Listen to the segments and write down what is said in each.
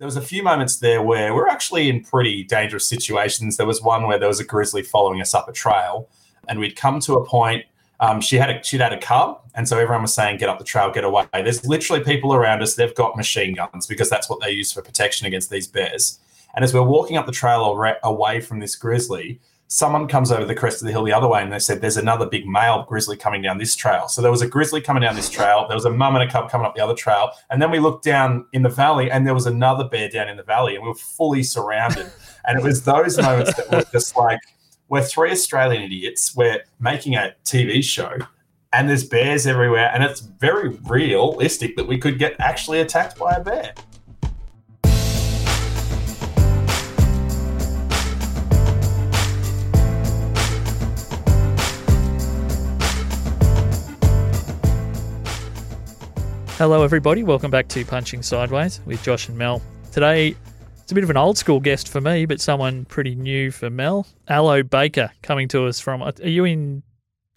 there was a few moments there where we're actually in pretty dangerous situations. There was one where there was a grizzly following us up a trail, and we'd come to a point. Um, she had a she'd had a cub, and so everyone was saying, "Get up the trail, get away." There's literally people around us. They've got machine guns because that's what they use for protection against these bears. And as we're walking up the trail away from this grizzly, someone comes over the crest of the hill the other way and they said there's another big male grizzly coming down this trail. So there was a grizzly coming down this trail there was a mum and a cub coming up the other trail and then we looked down in the valley and there was another bear down in the valley and we were fully surrounded. And it was those moments that were just like we're three australian idiots we're making a tv show and there's bears everywhere and it's very realistic that we could get actually attacked by a bear Hello, everybody. Welcome back to Punching Sideways with Josh and Mel. Today, it's a bit of an old school guest for me, but someone pretty new for Mel. Allo Baker coming to us from. Are you in?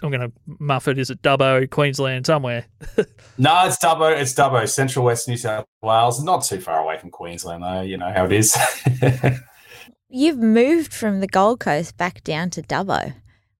I'm going to muff it. Is it Dubbo, Queensland, somewhere? no, it's Dubbo. It's Dubbo, Central West New South Wales. Not too far away from Queensland, though. You know how it is. You've moved from the Gold Coast back down to Dubbo.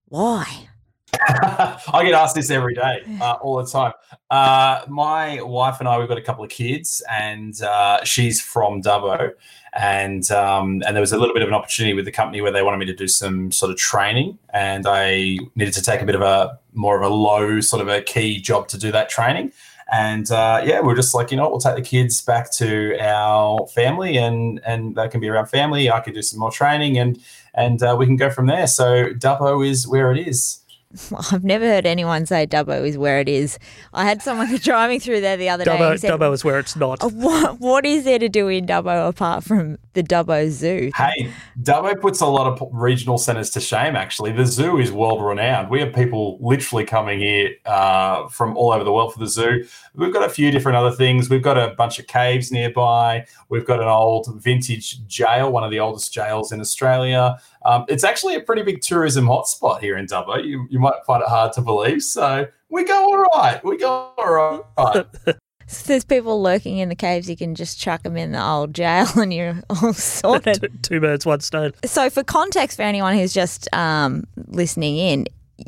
Why? I get asked this every day, uh, all the time. Uh, my wife and I, we've got a couple of kids, and uh, she's from Dubbo, and um, and there was a little bit of an opportunity with the company where they wanted me to do some sort of training, and I needed to take a bit of a more of a low sort of a key job to do that training. And uh, yeah, we are just like, you know, we'll take the kids back to our family, and and they can be around family. I can do some more training, and and uh, we can go from there. So Dubbo is where it is. I've never heard anyone say Dubbo is where it is. I had someone driving through there the other Dubbo, day. Said, Dubbo is where it's not. What, what is there to do in Dubbo apart from the Dubbo Zoo? Hey, Dubbo puts a lot of regional centres to shame, actually. The zoo is world renowned. We have people literally coming here uh, from all over the world for the zoo. We've got a few different other things. We've got a bunch of caves nearby. We've got an old vintage jail, one of the oldest jails in Australia. Um, it's actually a pretty big tourism hotspot here in Dubbo. You, you might find it hard to believe. So we go all right. We go all right. So there's people lurking in the caves. You can just chuck them in the old jail, and you're all sorted. two, two birds, one stone. So, for context, for anyone who's just um, listening in,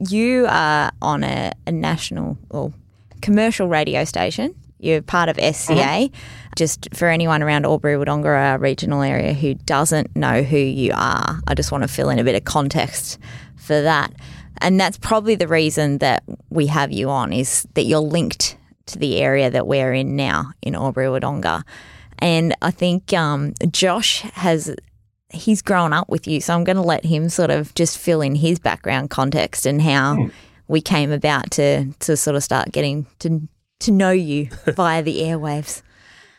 you are on a, a national or commercial radio station. You're part of SCA. Mm-hmm. Just for anyone around Albury Wodonga regional area who doesn't know who you are, I just want to fill in a bit of context for that. And that's probably the reason that we have you on is that you're linked to the area that we're in now in Albury Wodonga. And I think um, Josh has he's grown up with you, so I'm going to let him sort of just fill in his background context and how mm. we came about to to sort of start getting to to know you via the airwaves.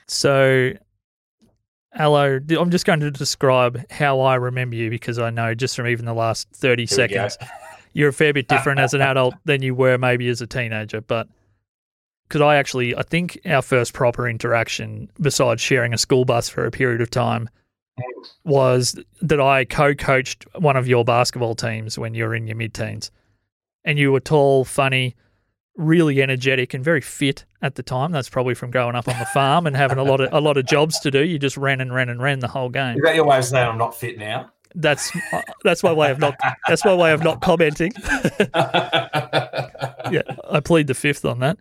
So, hello. I'm just going to describe how I remember you because I know just from even the last 30 Here seconds, you're a fair bit different as an adult than you were maybe as a teenager. But because I actually, I think our first proper interaction, besides sharing a school bus for a period of time, was that I co coached one of your basketball teams when you were in your mid teens. And you were tall, funny, really energetic and very fit at the time. That's probably from growing up on the farm and having a lot of a lot of jobs to do. You just ran and ran and ran the whole game. Is that your way of saying I'm not fit now? That's that's my way of not that's my way of not commenting. yeah, I plead the fifth on that.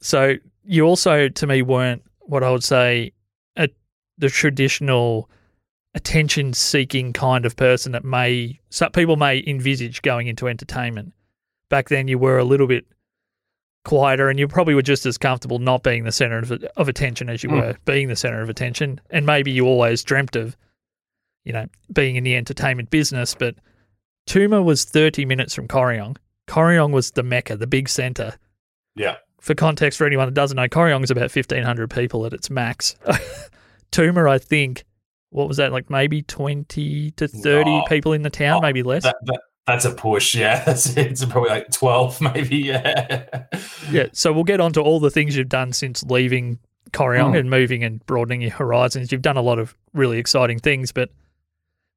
So you also to me weren't what I would say a, the traditional attention seeking kind of person that may some people may envisage going into entertainment. Back then you were a little bit quieter and you probably were just as comfortable not being the center of, of attention as you mm. were being the center of attention. And maybe you always dreamt of, you know, being in the entertainment business. But Tooma was 30 minutes from Corryong. Corryong was the mecca, the big center. Yeah. For context, for anyone that doesn't know, Corryong is about 1,500 people at its max. Tooma, I think, what was that, like maybe 20 to 30 oh, people in the town, oh, maybe less? That, that, that's a push, yeah. it's probably like twelve, maybe, yeah. yeah. So we'll get on to all the things you've done since leaving Corryong mm. and moving and broadening your horizons. You've done a lot of really exciting things, but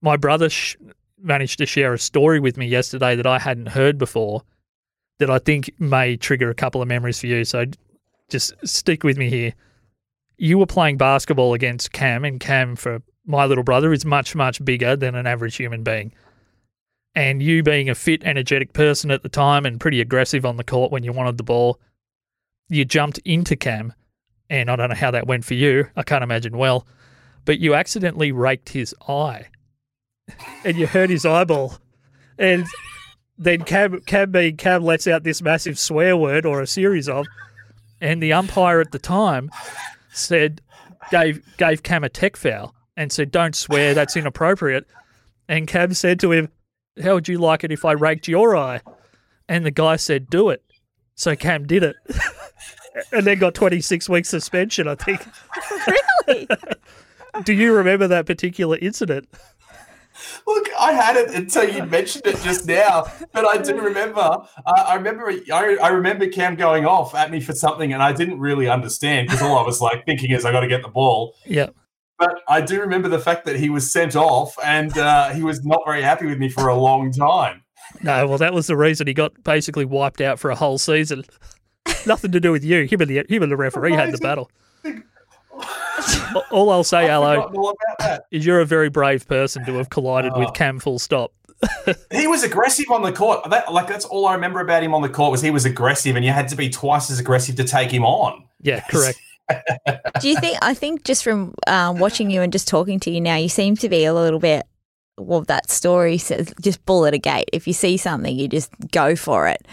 my brother sh- managed to share a story with me yesterday that I hadn't heard before that I think may trigger a couple of memories for you. So just stick with me here. you were playing basketball against Cam, and Cam, for my little brother, is much, much bigger than an average human being. And you being a fit, energetic person at the time and pretty aggressive on the court when you wanted the ball, you jumped into Cam. And I don't know how that went for you. I can't imagine well. But you accidentally raked his eye and you hurt his eyeball. And then Cam, Cam being Cam lets out this massive swear word or a series of. And the umpire at the time said, gave, gave Cam a tech foul and said, don't swear, that's inappropriate. And Cam said to him, how would you like it if I raked your eye? And the guy said, do it. So Cam did it. and then got 26 weeks suspension, I think. Really? Do you remember that particular incident? Look, I had it until you mentioned it just now, but I do remember. Uh, I remember. I, I remember Cam going off at me for something, and I didn't really understand because all I was like thinking is, I got to get the ball. Yeah. But I do remember the fact that he was sent off, and uh, he was not very happy with me for a long time. No, well, that was the reason he got basically wiped out for a whole season. Nothing to do with you. Him and the him and the referee had the battle. All I'll say, I've Alo, forgotten all about that. is you're a very brave person to have collided Oh. with Cam full stop. He was aggressive on the court. That, like that's all I remember about him on the court was he was aggressive, and you had to be twice as aggressive to take him on. Yeah, correct. Do you think? I think just from um, watching you and just talking to you now, you seem to be a little bit. Well, that story says just bull at a gate. If you see something, you just go for it.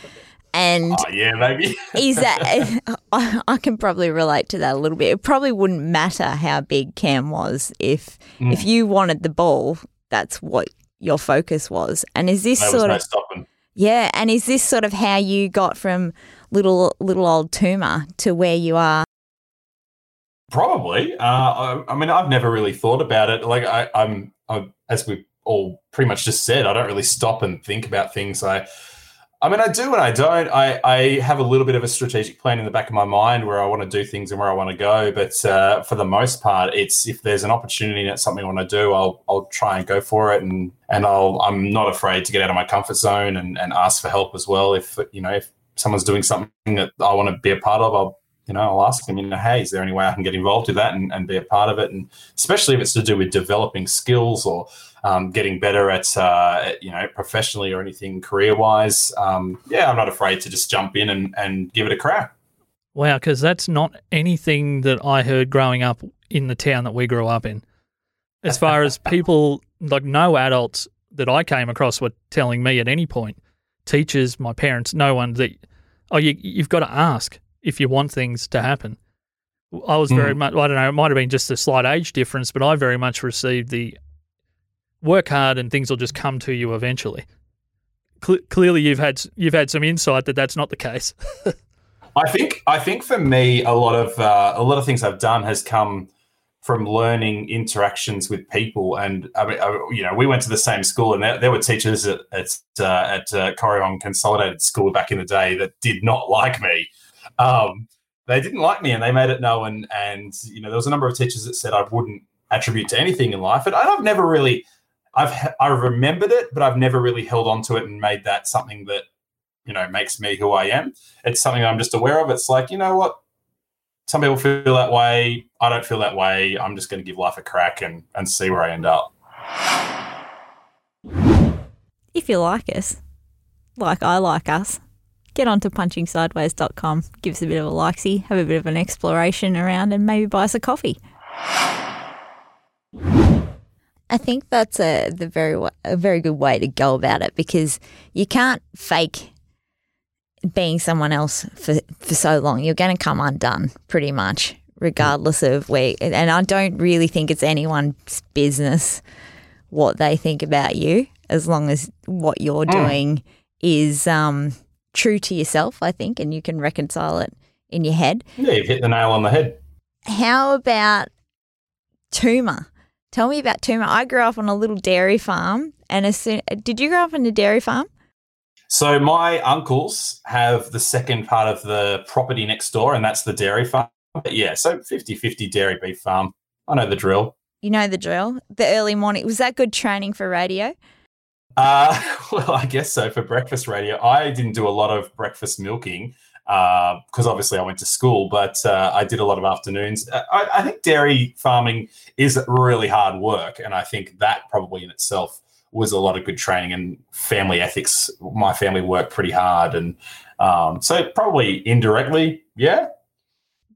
And Oh yeah, maybe. is that? I, I can probably relate to that a little bit. It probably wouldn't matter how big Cam was if Mm. if you wanted the ball. That's what your focus was. And is this There sort no of stopping. yeah? And is this sort of how you got from little little old Tooma to where you are? Probably. Uh, I, I mean, I've never really thought about it. Like I, I'm, I, as we all pretty much just said, I don't really stop and think about things. I, I mean, I do and I don't. I, I have a little bit of a strategic plan in the back of my mind where I want to do things and where I want to go. But uh, for the most part, it's if there's an opportunity and it's something I want to do, I'll, I'll try and go for it. And and I'll, I'm not afraid to get out of my comfort zone and, and ask for help as well. If you know, if someone's doing something that I want to be a part of, I'll you know, I'll ask them, you know, hey, is there any way I can get involved with that and, and be a part of it? And especially if it's to do with developing skills or um, getting better at, uh, at, you know, professionally or anything career wise. Um, yeah, I'm not afraid to just jump in and, and give it a crack. Wow, because that's not anything that I heard growing up in the town that we grew up in. As far as people, like no adults that I came across were telling me at any point, teachers, my parents, no one that, oh, you, you've got to ask if you want things to happen. I was very much, I don't know, it might have been just a slight age difference, but I very much received the work hard and things will just come to you eventually. Cle clearly, you've had you've had some insight that that's not the case. I think I think for me, a lot of uh, a lot of things I've done has come from learning interactions with people. And I mean, I, you know, we went to the same school, and there, there were teachers at at, uh, at uh, Consolidated School back in the day that did not like me. Um, they didn't like me, and they made it known. And you know, there was a number of teachers that said I wouldn't attribute to anything in life, and I've never really. I've I remembered it, but I've never really held on to it and made that something that you know makes me who I am. It's something I'm just aware of. It's like you know what, some people feel that way. I don't feel that way. I'm just going to give life a crack and and see where I end up. If you like us, like I like us, get onto punchingsideways.com, give us a bit of a likesy, have a bit of an exploration around, and maybe buy us a coffee. I think that's a the very a very good way to go about it because you can't fake being someone else for for so long. You're going to come undone pretty much, regardless of where. And I don't really think it's anyone's business what they think about you, as long as what you're doing is um, true to yourself. I think, and you can reconcile it in your head. Yeah, you've hit the nail on the head. How about Tooma? Tell me about Tooma. I grew up on a little dairy farm, and as soon did you grow up on a dairy farm? So my uncles have the second part of the property next door, and that's the dairy farm. But yeah, so 50-50 dairy beef farm. I know the drill. You know the drill. The early morning was that good training for radio? Uh, well, I guess so for breakfast radio. I didn't do a lot of breakfast milking. because uh, obviously I went to school, but uh, I did a lot of afternoons. Uh, I, I, think dairy farming is really hard work, and I think that probably in itself was a lot of good training and family ethics. My family worked pretty hard, and um, so probably indirectly, yeah.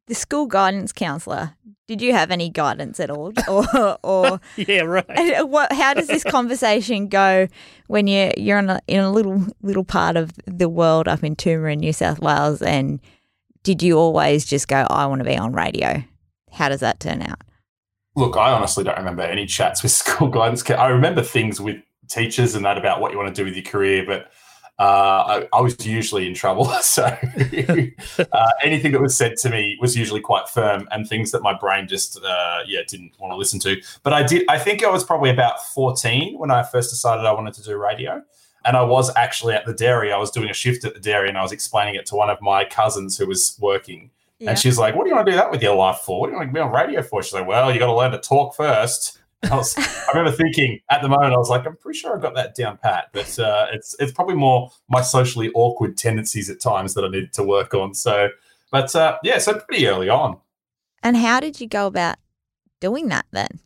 The school guidance counselor. Did you have any guidance at all, or, or yeah, right? Uh, what? How does this conversation go when you're you're in a, in a little little part of the world up in Tooma, New South Wales, and did you always just go, "I want to be on radio"? How does that turn out? Look, I honestly don't remember any chats with school guidance. I remember things with teachers and that about what you want to do with your career, but uh, I, I, was usually in trouble. So uh, anything that was said to me was usually quite firm, and things that my brain just uh, yeah didn't want to listen to. But I did. I think I was probably about fourteen when I first decided I wanted to do radio. And I was actually at the dairy. I was doing a shift at the dairy, and I was explaining it to one of my cousins who was working. Yeah. And she's like, "What do you want to do that with your life for? What do you want to be on radio for?" She's like, "Well, you got to learn to talk first. I, was, I remember thinking at the moment, I was like, I'm pretty sure I've got that down pat, but uh, it's it's probably more my socially awkward tendencies at times that I need to work on. So, but uh, yeah, so pretty early on. And how did you go about doing that then?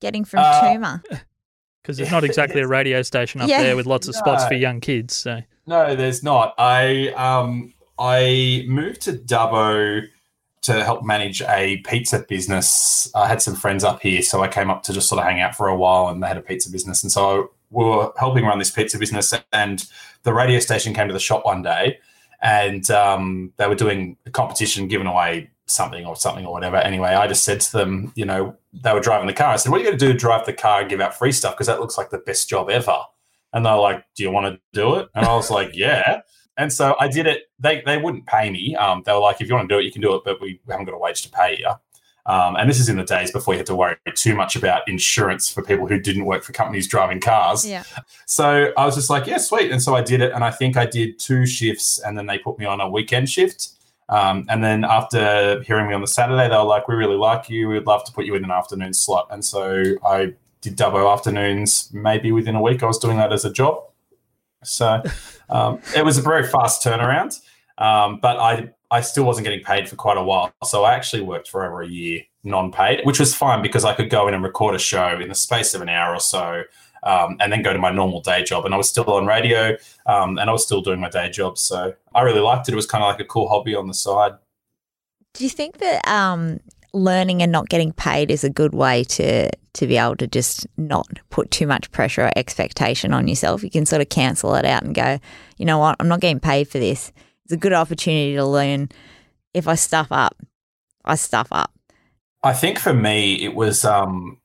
Getting from uh, Tooma? Because it's not exactly a radio station up yeah. there with lots of spots for young kids. So no, there's not. I um I moved to Dubbo to help manage a pizza business. I had some friends up here, so I came up to just sort of hang out for a while, and they had a pizza business, and so we were helping run this pizza business. And the radio station came to the shop one day, and um, they were doing a competition, giving away something or something or whatever. Anyway, I just said to them, you know, they were driving the car. I said, "What are you going to do drive the car and give out free stuff? Because that looks like the best job ever." And they're like, "Do you want to do it?" And I was like, "Yeah." And so I did it. They they wouldn't pay me. Um, they were like, if you want to do it, you can do it, but we haven't got a wage to pay you. Um, and this is in the days before you had to worry too much about insurance for people who didn't work for companies driving cars. Yeah. So I was just like, yeah, sweet. And so I did it. And I think I did two shifts and then they put me on a weekend shift. Um, and then after hearing me on the Saturday, they were like, we really like you. We'd love to put you in an afternoon slot. And so I did Dubbo afternoons. Maybe within a week, I was doing that as a job. So um, it was a very fast turnaround, um, but I I still wasn't getting paid for quite a while. So I actually worked for over a year non-paid, which was fine because I could go in and record a show in the space of an hour or so. Um, and then go to my normal day job. And I was still on radio um, and I was still doing my day job. So I really liked it. It was kind of like a cool hobby on the side. Do you think that um, learning and not getting paid is a good way to to be able to just not put too much pressure or expectation on yourself. You can sort of cancel it out and go, you know what, I'm not getting paid for this. It's a good opportunity to learn. If I stuff up, I stuff up. I think for me, it was um,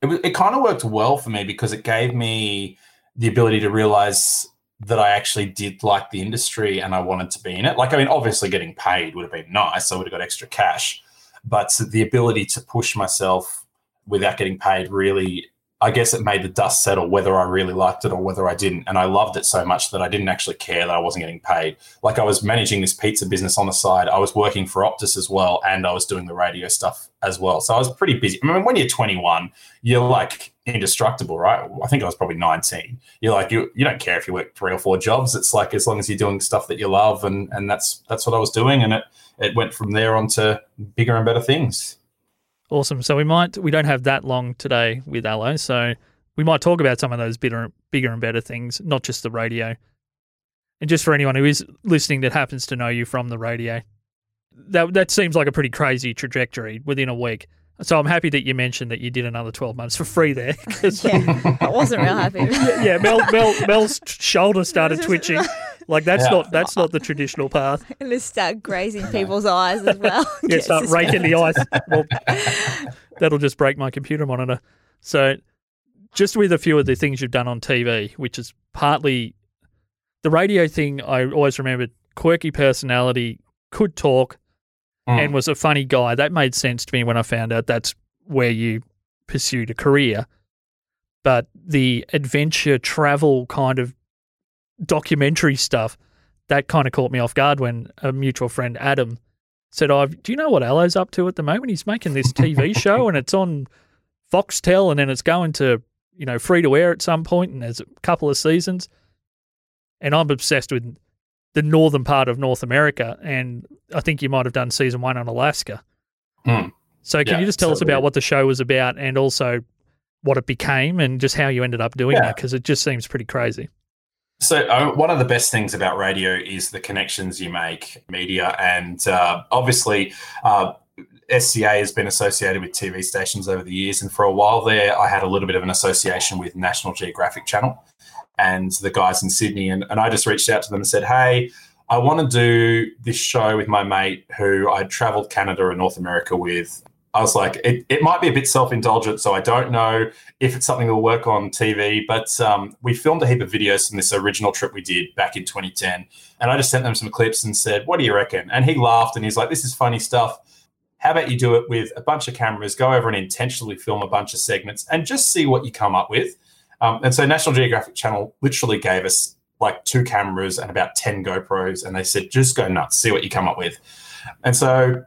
it was it kind of worked well for me because it gave me the ability to realize that I actually did like the industry and I wanted to be in it. Like, I mean, obviously, getting paid would have been nice. I would have got extra cash but the ability to push myself without getting paid really I guess it made the dust settle whether I really liked it or whether I didn't. And I loved it so much that I didn't actually care that I wasn't getting paid. Like I was managing this pizza business on the side. I was working for Optus as well, and I was doing the radio stuff as well. So I was pretty busy. I mean, when you're 21, you're like indestructible, right? I think I was probably 19. You're like you you don't care if you work three or four jobs. It's like as long as you're doing stuff that you love, and and that's that's what I was doing. And it it went from there on to bigger and better things. Awesome. So we might we don't have that long today with Allo, so we might talk about some of those bigger bigger and better things, not just the radio. And just for anyone who is listening that happens to know you from the radio, that that seems like a pretty crazy trajectory within a week. So I'm happy that you mentioned that you did another 12 months for free there. yeah, I wasn't real happy. yeah, Mel, Mel, Mel's shoulder started twitching. Like that's yeah. not that's not the traditional path. And just start grazing people's eyes as well. yeah, start raking the eyes. Well, that'll just break my computer monitor. So, just with a few of the things you've done on TV, which is partly the radio thing. I always remembered quirky personality, could talk, mm. and was a funny guy. That made sense to me when I found out that's where you pursued a career. But the adventure travel kind of documentary stuff, that kind of caught me off guard when a mutual friend, Adam, said, "Oh, do you know what Allo's up to at the moment? He's making this TV show and it's on Foxtel and then it's going to, you know, free to air at some point and there's a couple of seasons." And I'm obsessed with the northern part of North America, and I think you might have done season one on Alaska. Hmm. So can Yeah, you just tell so us about what the show was about, and also what it became, and just how you ended up doing Yeah. that? Because it just seems pretty crazy. So uh, one of the best things about radio is the connections you make, media, and uh, obviously uh, SCA has been associated with TV stations over the years, and for a while there, I had a little bit of an association with National Geographic Channel and the guys in Sydney, and, and I just reached out to them and said, "Hey, I want to do this show with my mate who I travelled Canada and North America with." I was like, it, it might be a bit self indulgent, so I don't know if it's something that will work on TV. But um, we filmed a heap of videos from this original trip we did back in 2010. And I just sent them some clips and said, What do you reckon? And he laughed and he's like, This is funny stuff. How about you do it with a bunch of cameras, go over and intentionally film a bunch of segments and just see what you come up with? Um, and so National Geographic Channel literally gave us like two cameras and about 10 GoPros. And they said, Just go nuts, see what you come up with. And so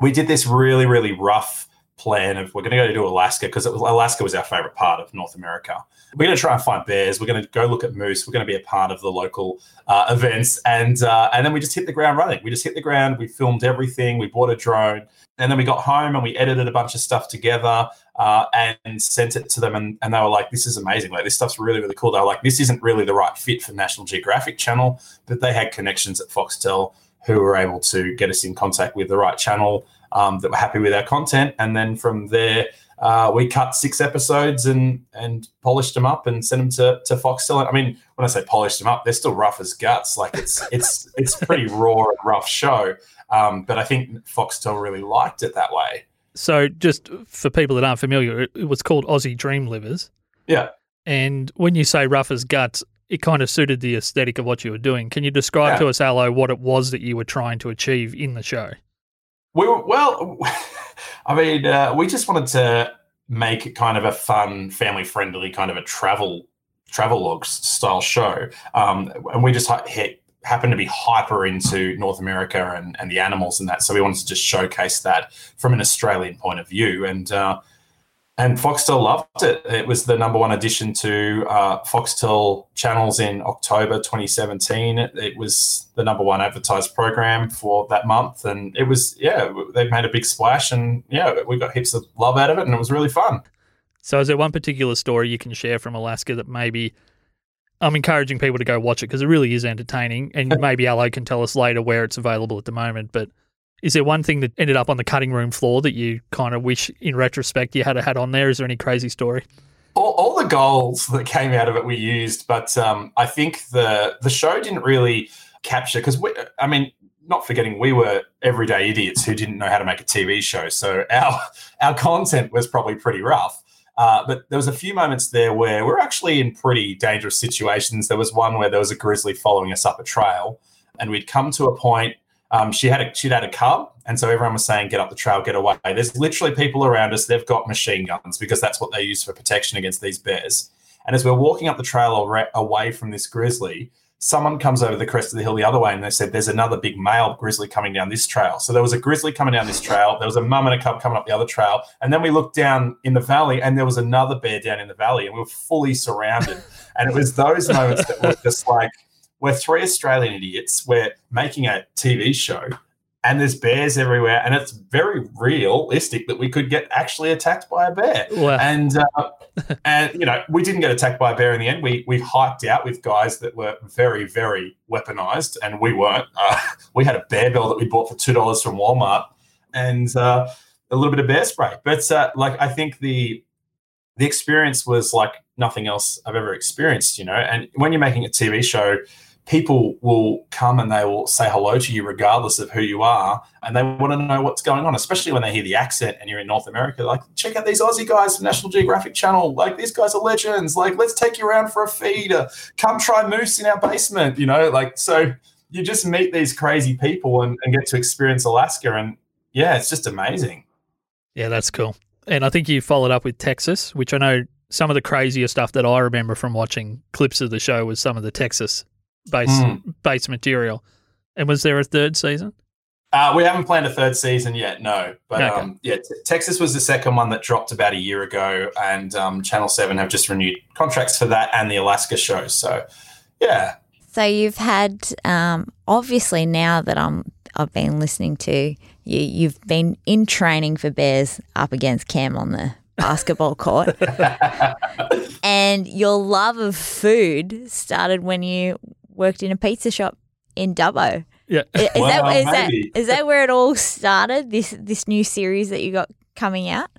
we did this really, really rough plan of we're going to go to Alaska because Alaska was our favorite part of North America. We're going to try and find bears. We're going to go look at moose. We're going to be a part of the local uh, events, and uh, and then we just hit the ground running. We just hit the ground. We filmed everything. We bought a drone, and then we got home and we edited a bunch of stuff together uh, and sent it to them. And, and they were like, "This is amazing! Like this stuff's really, really cool." They were like, "This isn't really the right fit for National Geographic Channel," but they had connections at Foxtel who were able to get us in contact with the right channel um, that were happy with our content. And then from there, uh, we cut six episodes and and polished them up and sent them to, to Foxtel. I mean, when I say polished them up, they're still rough as guts. Like it's it's it's pretty raw and rough show. Um, but I think Foxtel really liked it that way. So just for people that aren't familiar, it, it was called Aussie Dream Livers. Yeah. And when you say rough as guts, it kind of suited the aesthetic of what you were doing. Can you describe Yeah. to us, Alo, what it was that you were trying to achieve in the show? We were, well, I mean, uh, we just wanted to make it kind of a fun, family friendly kind of a travel travel log style show, um, and we just hit, happened to be hyper into North America and, and the animals and that, so we wanted to just showcase that from an Australian point of view, and uh, and Foxtel loved it. It was the number one addition to uh, Foxtel channels in October 2017. It, was the number one advertised program for that month, and it was yeah, they made a big splash, and yeah, we got heaps of love out of it, and it was really fun. So is there one particular story you can share from Alaska that maybe I'm encouraging people to go watch it because it really is entertaining, and maybe Alo can tell us later where it's available at the moment. But is there one thing that ended up on the cutting room floor that you kind of wish, in retrospect, you had a had on there? Is there any crazy story? all, all the goals that came out of it we used, but um, I think the the show didn't really capture because I mean, not forgetting we were everyday idiots who didn't know how to make a TV show, so our our content was probably pretty rough. Uh, but there was a few moments there where we we're actually in pretty dangerous situations. There was one where there was a grizzly following us up a trail, and we'd come to a point. Um, she had a she'd had a cub, and so everyone was saying, "Get up the trail, get away." There's literally people around us. They've got machine guns because that's what they use for protection against these bears. And as we're walking up the trail away from this grizzly, someone comes over the crest of the hill the other way, and they said, "There's another big male grizzly coming down this trail." So there was a grizzly coming down this trail. There was a mum and a cub coming up the other trail, and then we looked down in the valley, and there was another bear down in the valley, and we were fully surrounded. and it was those moments that were just like we're three Australian idiots. We're making a TV show, and there's bears everywhere, and it's very realistic that we could get actually attacked by a bear. Wow. And uh, and you know, we didn't get attacked by a bear in the end. We we hiked out with guys that were very very weaponized, and we weren't. Uh, we had a bear bell that we bought for two dollars from Walmart, and uh, a little bit of bear spray. But uh, like, I think the the experience was like nothing else I've ever experienced. You know, and when you're making a TV show people will come and they will say hello to you regardless of who you are and they want to know what's going on especially when they hear the accent and you're in north america like check out these aussie guys from national geographic channel. Like these guys are legends. Like let's take you around for a feed. Uh, come try moose in our basement you know like so you just meet these crazy people and, and get to experience alaska and yeah it's just amazing. Yeah, that's cool. And I think you followed up with Texas, which I know some of the crazier stuff that I remember from watching clips of the show was some of the Texas base Mm. base material. And was there a third season? Uh, we haven't planned a third season yet, no. But Okay. um, yeah, t- Texas was the second one that dropped about a year ago, and um, Channel Seven have just renewed contracts for that and the Alaska show. So, yeah, So you've had um, obviously now that I'm I've been listening to you, you've been in training for Bears up against Cam on the basketball court, and your love of food started when you worked in a pizza shop in Dubbo. Yeah. Is, Well, that, is that that where it all started? This this new series that you got coming out.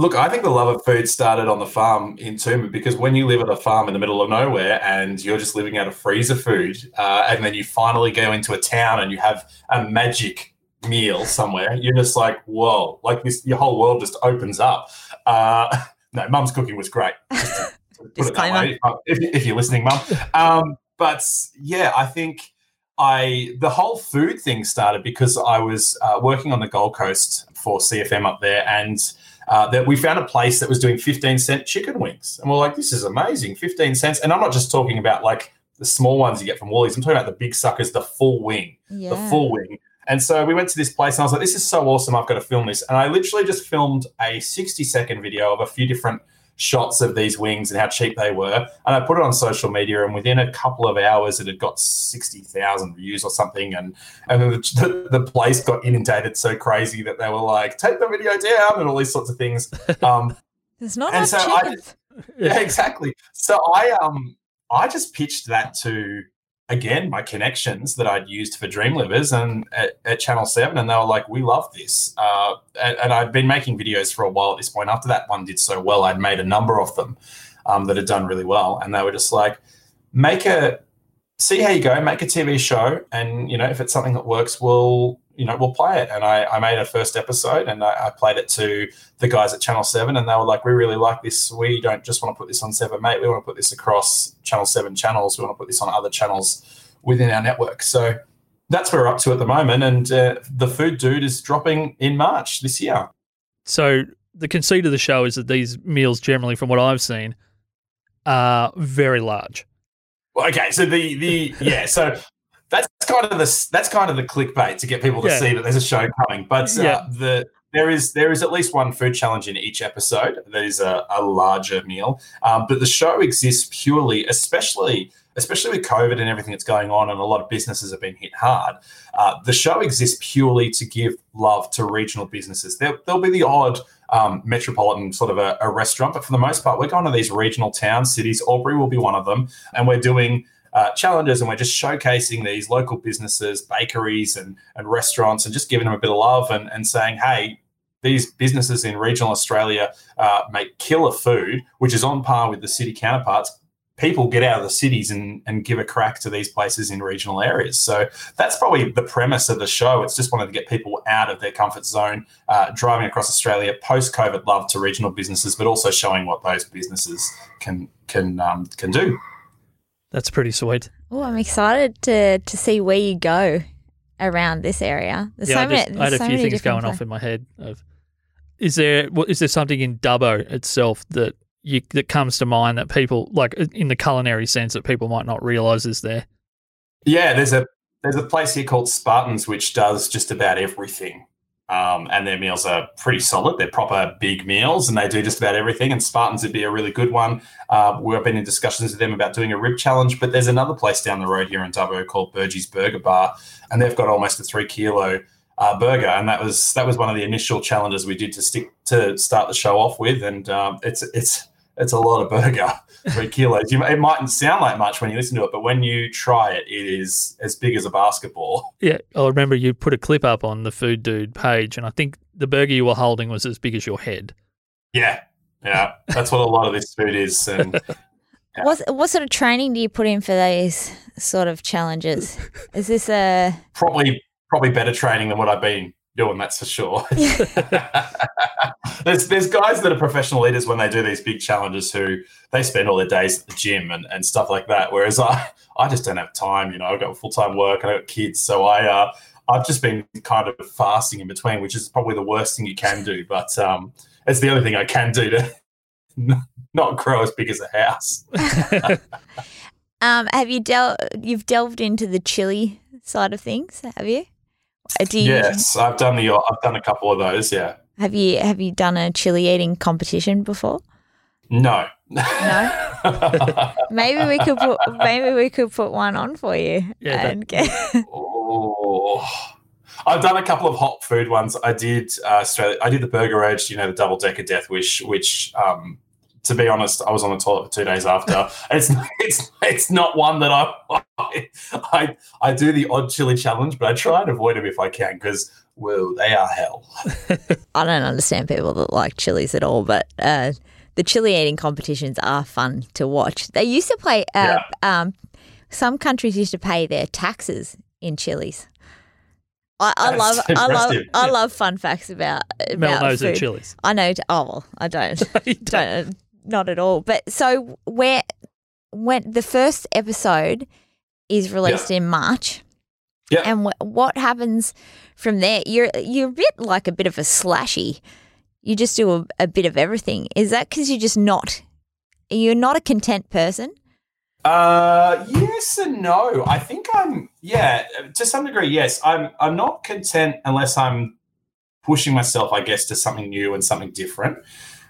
Look, I think the love of food started on the farm in Tooma because when you live at a farm in the middle of nowhere and you're just living out of freezer food, uh, and then you finally go into a town and you have a magic meal somewhere, you're just like, whoa, like this, your whole world just opens up. Uh, no, mum's cooking was great. Just to- to put it that Disclaimer. way, if, if you're listening, mum. Um, but yeah, I think I the whole food thing started because I was uh, working on the Gold Coast for CFM up there, and uh, that we found a place that was doing 15 cent chicken wings, and we're like, this is amazing, 15 cents. And I'm not just talking about like the small ones you get from Woolies. I'm talking about the big suckers, the full wing, Yeah. the full wing. And so we went to this place, and I was like, this is so awesome. I've got to film this. And I literally just filmed a 60 second video of a few different shots of these wings and how cheap they were. And I put it on social media, and within a couple of hours, it had got 60,000 views or something. And, and then the, the place got inundated so crazy that they were like, take the video down and all these sorts of things. Um, There's not And so I- yeah, exactly. So I um I just pitched that to again my connections that I'd used for Dream Livers and at, at Channel Seven, and they were like, "We love this." Uh, and, and I'd been making videos for a while at this point. After that one did so well, I'd made a number of them um, that had done really well, and they were just like, "Make a." See how you go. Make a TV show, and you know if it's something that works, we'll you know we'll play it. And I, I made a first episode, and I, I played it to the guys at Channel 7 and they were like, we really like this. We don't just want to put this on 7 Mate. We want to put this across Channel 7 channels. We want to put this on other channels within our network. So that's where we're up to at the moment. And uh, The Food Dude is dropping in March this year. So the conceit of the show is that these meals, generally, from what I've seen, are very large. Okay, so the the yeah, so that's kind of the that's kind of the clickbait to get people to Yeah. see that there's a show coming. But uh, Yeah. the there is there is at least one food challenge in each episode. That is a, a larger meal, um, but the show exists purely, especially especially with COVID and everything that's going on, and a lot of businesses have been hit hard. Uh, the show exists purely to give love to regional businesses. There, there'll be the odd um, metropolitan sort of a, a restaurant, but for the most part, we're going to these regional towns, cities. Albury will be one of them, and we're doing uh, challenges and we're just showcasing these local businesses, bakeries, and and restaurants, and just giving them a bit of love and and saying, hey. These businesses in regional Australia uh, make killer food, which is on par with the city counterparts. People get out of the cities and, and give a crack to these places in regional areas. So that's probably the premise of the show. It's just wanted to get people out of their comfort zone, uh, driving across Australia, post COVID love to regional businesses, but also showing what those businesses can can um, can do. That's pretty sweet. Oh, I'm excited to to see where you go around this area. There's yeah, so I, just, many, I had a so few things going different off in my head. Of, is there well, is there something in Dubbo itself that you that comes to mind that people like uh, in the culinary sense that people might not realise is there? Yeah, there's a there's a place here called Spartans which does just about everything. Um, and their meals are pretty solid. They're proper big meals, and they do just about everything. And Spartans would be a really good one. Uh, we've been in discussions with them about doing a rib challenge, but there's another place down the road here in Dubbo called Burgie's Burger Bar, and they've got almost a three kilo uh, burger, and that was that was one of the initial challenges we did to stick to start the show off with. And um, it's it's it's a lot of burger, three kilos. You, it mightn't sound like much when you listen to it, but when you try it, it is as big as a basketball. Yeah, I remember you put a clip up on the Food Dude page, and I think the burger you were holding was as big as your head. Yeah, yeah, that's what a lot of this food is. And place. What what sort of training do you put in for these sort of challenges? Is this a probably probably better training than what I've been doing. That's for sure. there's there's guys that are professional leaders when they do these big challenges who they spend all their days at the gym and, and stuff like that. Whereas I I just don't have time. You know, I've got full time work and I've got kids, so I uh, I've just been kind of fasting in between, which is probably the worst thing you can do. But um, it's the only thing I can do to not grow as big as a house. um have you del you've delved into the chili side of things, have you? Uh, Do you Yes, I've done the I've done a couple of those. Yeah. have you have you done a chili eating competition before? No. No? maybe we could put maybe we could put one on for you. Yeah, and get, oh. I've done a couple of hot food ones. I did uh, Australia. I did the Burger Edge, you know, the double decker Death Wish, which, um, to be honest, I was on the toilet for two days after. it's it's it's not one that I I I do the odd chili challenge, but I try and avoid them if I can because well, they are hell. I don't understand people that like chilies at all, but uh, the chili eating competitions are fun to watch. They used to play. Uh, yeah. um, some countries used to pay their taxes in chilies. I, I love, I love, yeah. I love fun facts about about Mel knows food. chilies. I know. Oh well, I don't. don't. don't. Not at all. But so where when the first episode is released yeah. in March. Yeah. And w- what happens from there? You're you're a bit like a bit of a slashy. You just do a, a bit of everything. Is that because you're just not? You're not a content person. Uh, yes and no. I think I'm. Yeah, to some degree, yes. I'm. I'm not content unless I'm pushing myself, I guess, to something new and something different.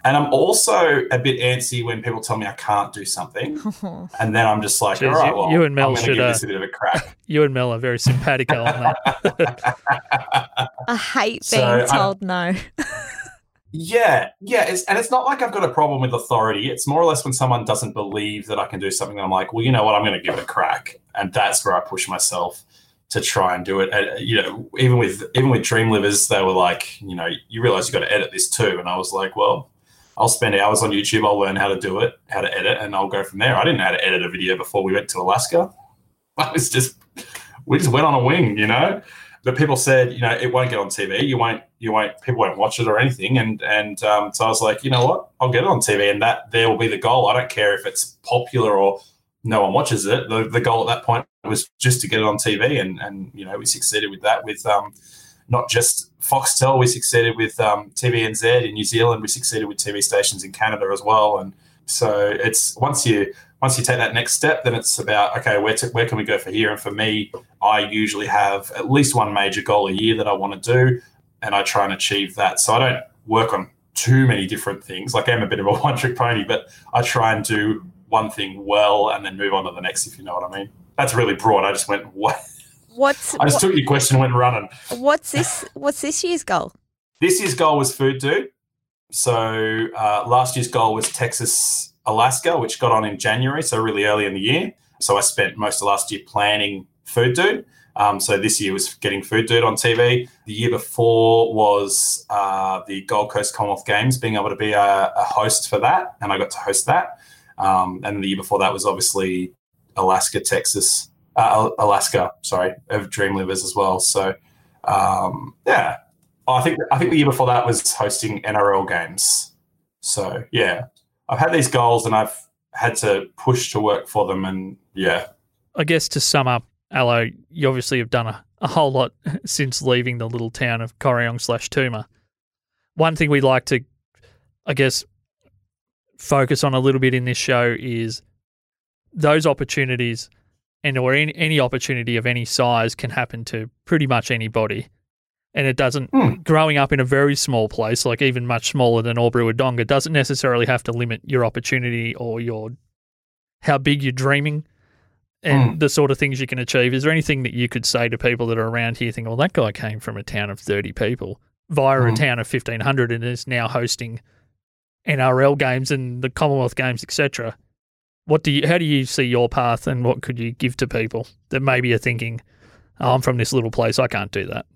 And I'm also a bit antsy when people tell me I can't do something, and then I'm just like, Jeez, all right, well, you and Mel should give uh, this a bit of a crack. You and Mel are very simpatico on that. I hate being so told no. yeah, yeah, it's, and it's not like I've got a problem with authority. It's more or less when someone doesn't believe that I can do something. I'm like, well, you know what? I'm going to give it a crack, and that's where I push myself to try and do it. And, you know, even with even with Dream Livers, they were like, you know, you realize you've got to edit this too, and I was like, well I'll spend hours on YouTube. I'll learn how to do it, how to edit, and I'll go from there. I didn't know how to edit a video before we went to Alaska. I was just, we just went on a wing, you know. But people said, you know, it won't get on TV. You won't, you won't, people won't watch it or anything. And and um, so I was like, you know what, I'll get it on TV, and that there will be the goal. I don't care if it's popular or no one watches it. The, the goal at that point was just to get it on TV, and and you know we succeeded with that with um, not just Foxtel. We succeeded with um, TVNZ in New Zealand. We succeeded with TV stations in Canada as well. And so it's once you once you take that next step, then it's about okay, where to, where can we go for here? And for me, I usually have at least one major goal a year that I want to do, and I try and achieve that. So I don't work on too many different things. Like I'm a bit of a one trick pony, but I try and do one thing well and then move on to the next. If you know what I mean. That's really broad. I just went what What's I just what, took your question and went running. What's this? What's this year's goal? This year's goal was Food Dude. So uh, last year's goal was Texas, Alaska, which got on in January, so really early in the year. So I spent most of last year planning Food Dude. Um, so this year was getting Food Dude on TV. The year before was uh, the Gold Coast Commonwealth Games, being able to be a, a host for that, and I got to host that. Um, and the year before that was obviously Alaska, Texas, uh, Alaska, sorry, of Dream Livers as well. So um, yeah, I think I think the year before that was hosting NRL games. So yeah, I've had these goals and I've had to push to work for them, and yeah. I guess to sum up, Allo, you obviously have done a, a whole lot since leaving the little town of Corryong slash Tooma. One thing we'd like to, I guess, focus on a little bit in this show is those opportunities and or any, any opportunity of any size can happen to pretty much anybody. And it doesn't, mm. growing up in a very small place, like even much smaller than Albury Wodonga, doesn't necessarily have to limit your opportunity or your how big you're dreaming and mm. the sort of things you can achieve. Is there anything that you could say to people that are around here thinking, well, that guy came from a town of 30 people via mm. a hmm. town of 1,500 and is now hosting NRL games and the Commonwealth Games, etc what do you how do you see your path and what could you give to people that maybe are thinking oh, i'm from this little place i can't do that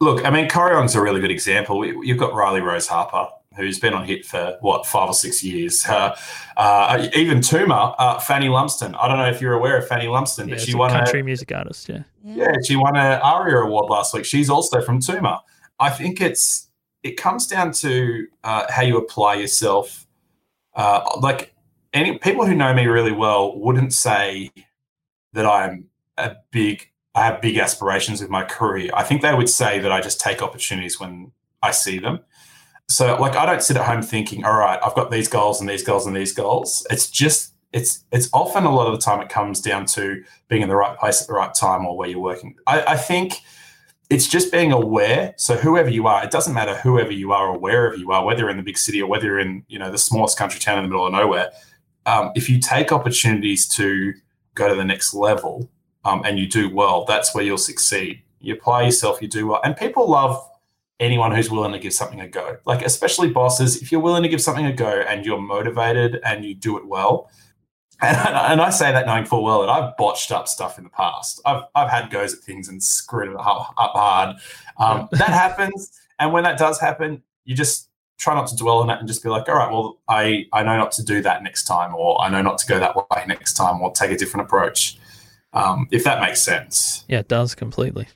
look i mean Corryong's a really good example. You've got riley rose harper who's been on hit for what five or six years. Uh, uh, even Tooma, uh, fanny lumsden. I don't know if you're aware of fanny lumsden yeah, but she won a country a, music artist yeah. yeah. She won an aria award last week. She's also from Tooma. i think it's it comes down to uh, how you apply yourself uh, like any people who know me really well wouldn't say that I'm a big I have big aspirations with my career. I think they would say that I just take opportunities when I see them. So like I don't sit at home thinking, all right, I've got these goals and these goals and these goals. It's just it's it's often a lot of the time it comes down to being in the right place at the right time or where you're working. I, I think it's just being aware. So whoever you are, it doesn't matter whoever you are or wherever you are, whether you're in the big city or whether you're in, you know, the smallest country town in the middle of nowhere um, if you take opportunities to go to the next level um, and you do well, that's where you'll succeed. You apply yourself, you do well, and people love anyone who's willing to give something a go. Like especially bosses, if you're willing to give something a go and you're motivated and you do it well. And, and I say that knowing full well that I've botched up stuff in the past. I've, I've had goes at things and screwed it up, up hard. Um, that happens. And when that does happen, you just try not to dwell on it and just be like, all right, well, I, I know not to do that next time, or I know not to go that way next time, or take a different approach. Um, if that makes sense. Yeah, it does completely.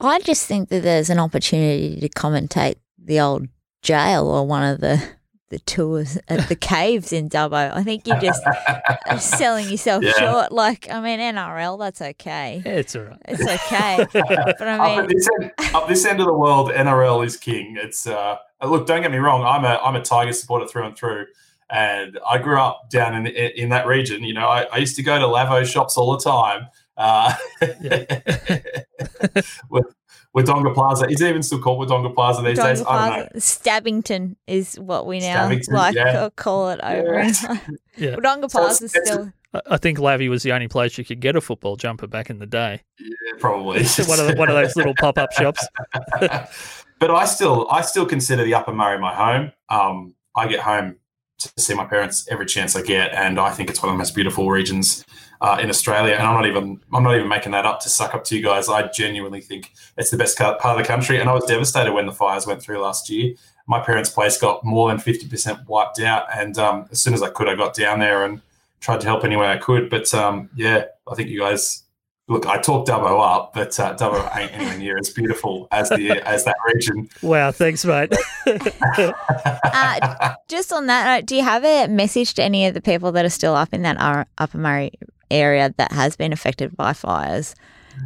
I just think that there's an opportunity to commentate the old jail or one of the the tours at the caves in Dubbo. I think you're just selling yourself yeah. short. Like, I mean, NRL, that's okay. Yeah, it's all right. It's okay. but I mean, up this, end, up this end of the world, NRL is king. It's uh, look. Don't get me wrong. I'm a I'm a Tiger supporter through and through, and I grew up down in in that region. You know, I, I used to go to Lavo shops all the time. Uh, with Wodonga Plaza. Is it even still called Wodonga Plaza these Wodonga days? Plaza. I don't know. Stabbington is what we now like yeah. call it over. Yeah. yeah. Wodonga Plaza so still. I think Lavvy was the only place you could get a football jumper back in the day. Yeah, probably one of the, one of those little pop up shops. but I still I still consider the Upper Murray my home. Um, I get home to see my parents every chance I get, and I think it's one of the most beautiful regions uh, in Australia. And I'm not even I'm not even making that up to suck up to you guys. I genuinely think it's the best part of the country. And I was devastated when the fires went through last year. My parents' place got more than 50% wiped out, and um, as soon as I could, I got down there and tried to help any way I could. But um, yeah, I think you guys look, I talk Dubbo up, but uh, Dubbo ain't anywhere near as beautiful as the as that region. Wow, thanks, mate. uh, just on that, note, do you have a message to any of the people that are still up in that Upper Murray area that has been affected by fires?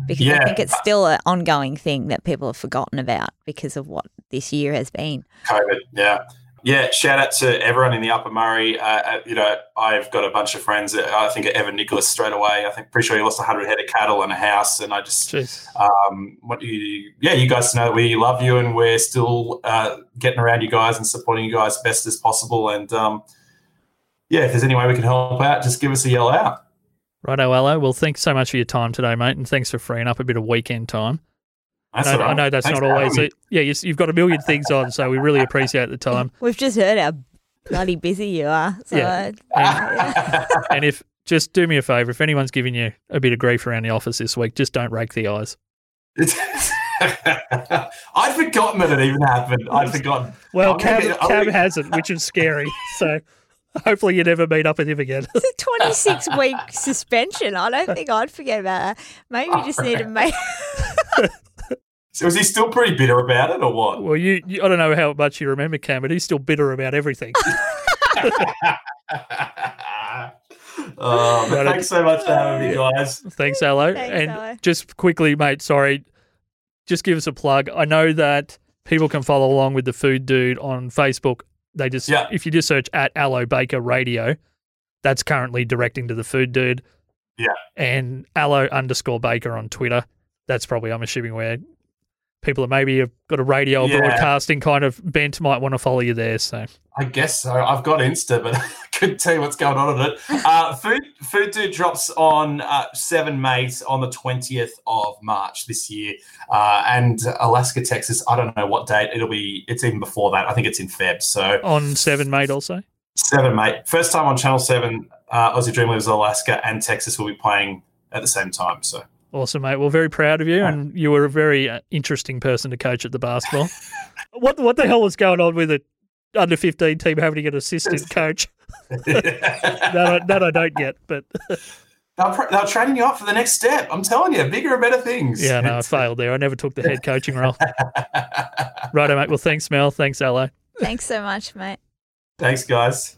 Because yeah. I think it's still an ongoing thing that people have forgotten about because of what this year has been. COVID, yeah. Yeah, shout out to everyone in the Upper Murray. Uh, uh you know, I've got a bunch of friends. I think Evan Nicholas straight away. I think pretty sure he lost 100 head of cattle and a house. And I just, um, what you, yeah, you guys know that we love you and we're still uh, getting around you guys and supporting you guys best as possible. And um, yeah, if there's any way we can help out, just give us a yell out. Righto, Allo. Well, thanks so much for your time today, mate, and thanks for freeing up a bit of weekend time. I know, I know, that's Thanks not always. A, yeah, you, have got a million things on, so we really appreciate the time. We've just heard how bloody busy you are. So yeah. And, and, if just do me a favour, if anyone's giving you a bit of grief around the office this week, just don't rake the eyes. I'd forgotten that it even happened. I'd forgotten. Well, Cam, Cam hasn't, which is scary. So hopefully you never meet up with him again. It's a 26 week suspension. I don't think I'd forget about that. Maybe you just need to make. So was he still pretty bitter about it, or what? Well, you, you I don't know how much you remember Cam, but he's still bitter about everything. oh, thanks so much for having me, guys. Thanks, Allo. Thanks, and Allo. just quickly, mate, sorry, just give us a plug. I know that people can follow along with the Food Dude on Facebook. They just yeah. if you just search at Aloe Baker Radio, that's currently directing to the Food Dude. Yeah. And Aloe underscore Baker on Twitter. That's probably I'm assuming where people that maybe have got a radio yeah. broadcasting kind of bent might want to follow you there. So I guess so. I've got Insta, but I couldn't tell you what's going on in it. Uh, food Food Dude drops on uh, seven Mate on the twentieth of March this year, uh, and Alaska, Texas. I don't know what date it'll be. It's even before that. I think it's in Feb. So on seven Mate also. Seven Mate. First time on Channel Seven. Uh, Aussie Dream Lives Alaska and Texas will be playing at the same time. So Awesome, mate. Well, very proud of you, and you were a very uh, interesting person to coach at the basketball. what what the hell was going on with it? Under fifteen team having to an assistant coach. that, I, that I don't get, but they're, they're training you up for the next step. I'm telling you, bigger and better things. Yeah, no, I failed there. I never took the head coaching role. Righto, mate. Well, thanks, Mel. Thanks, Allo. Thanks so much, mate. Thanks, guys.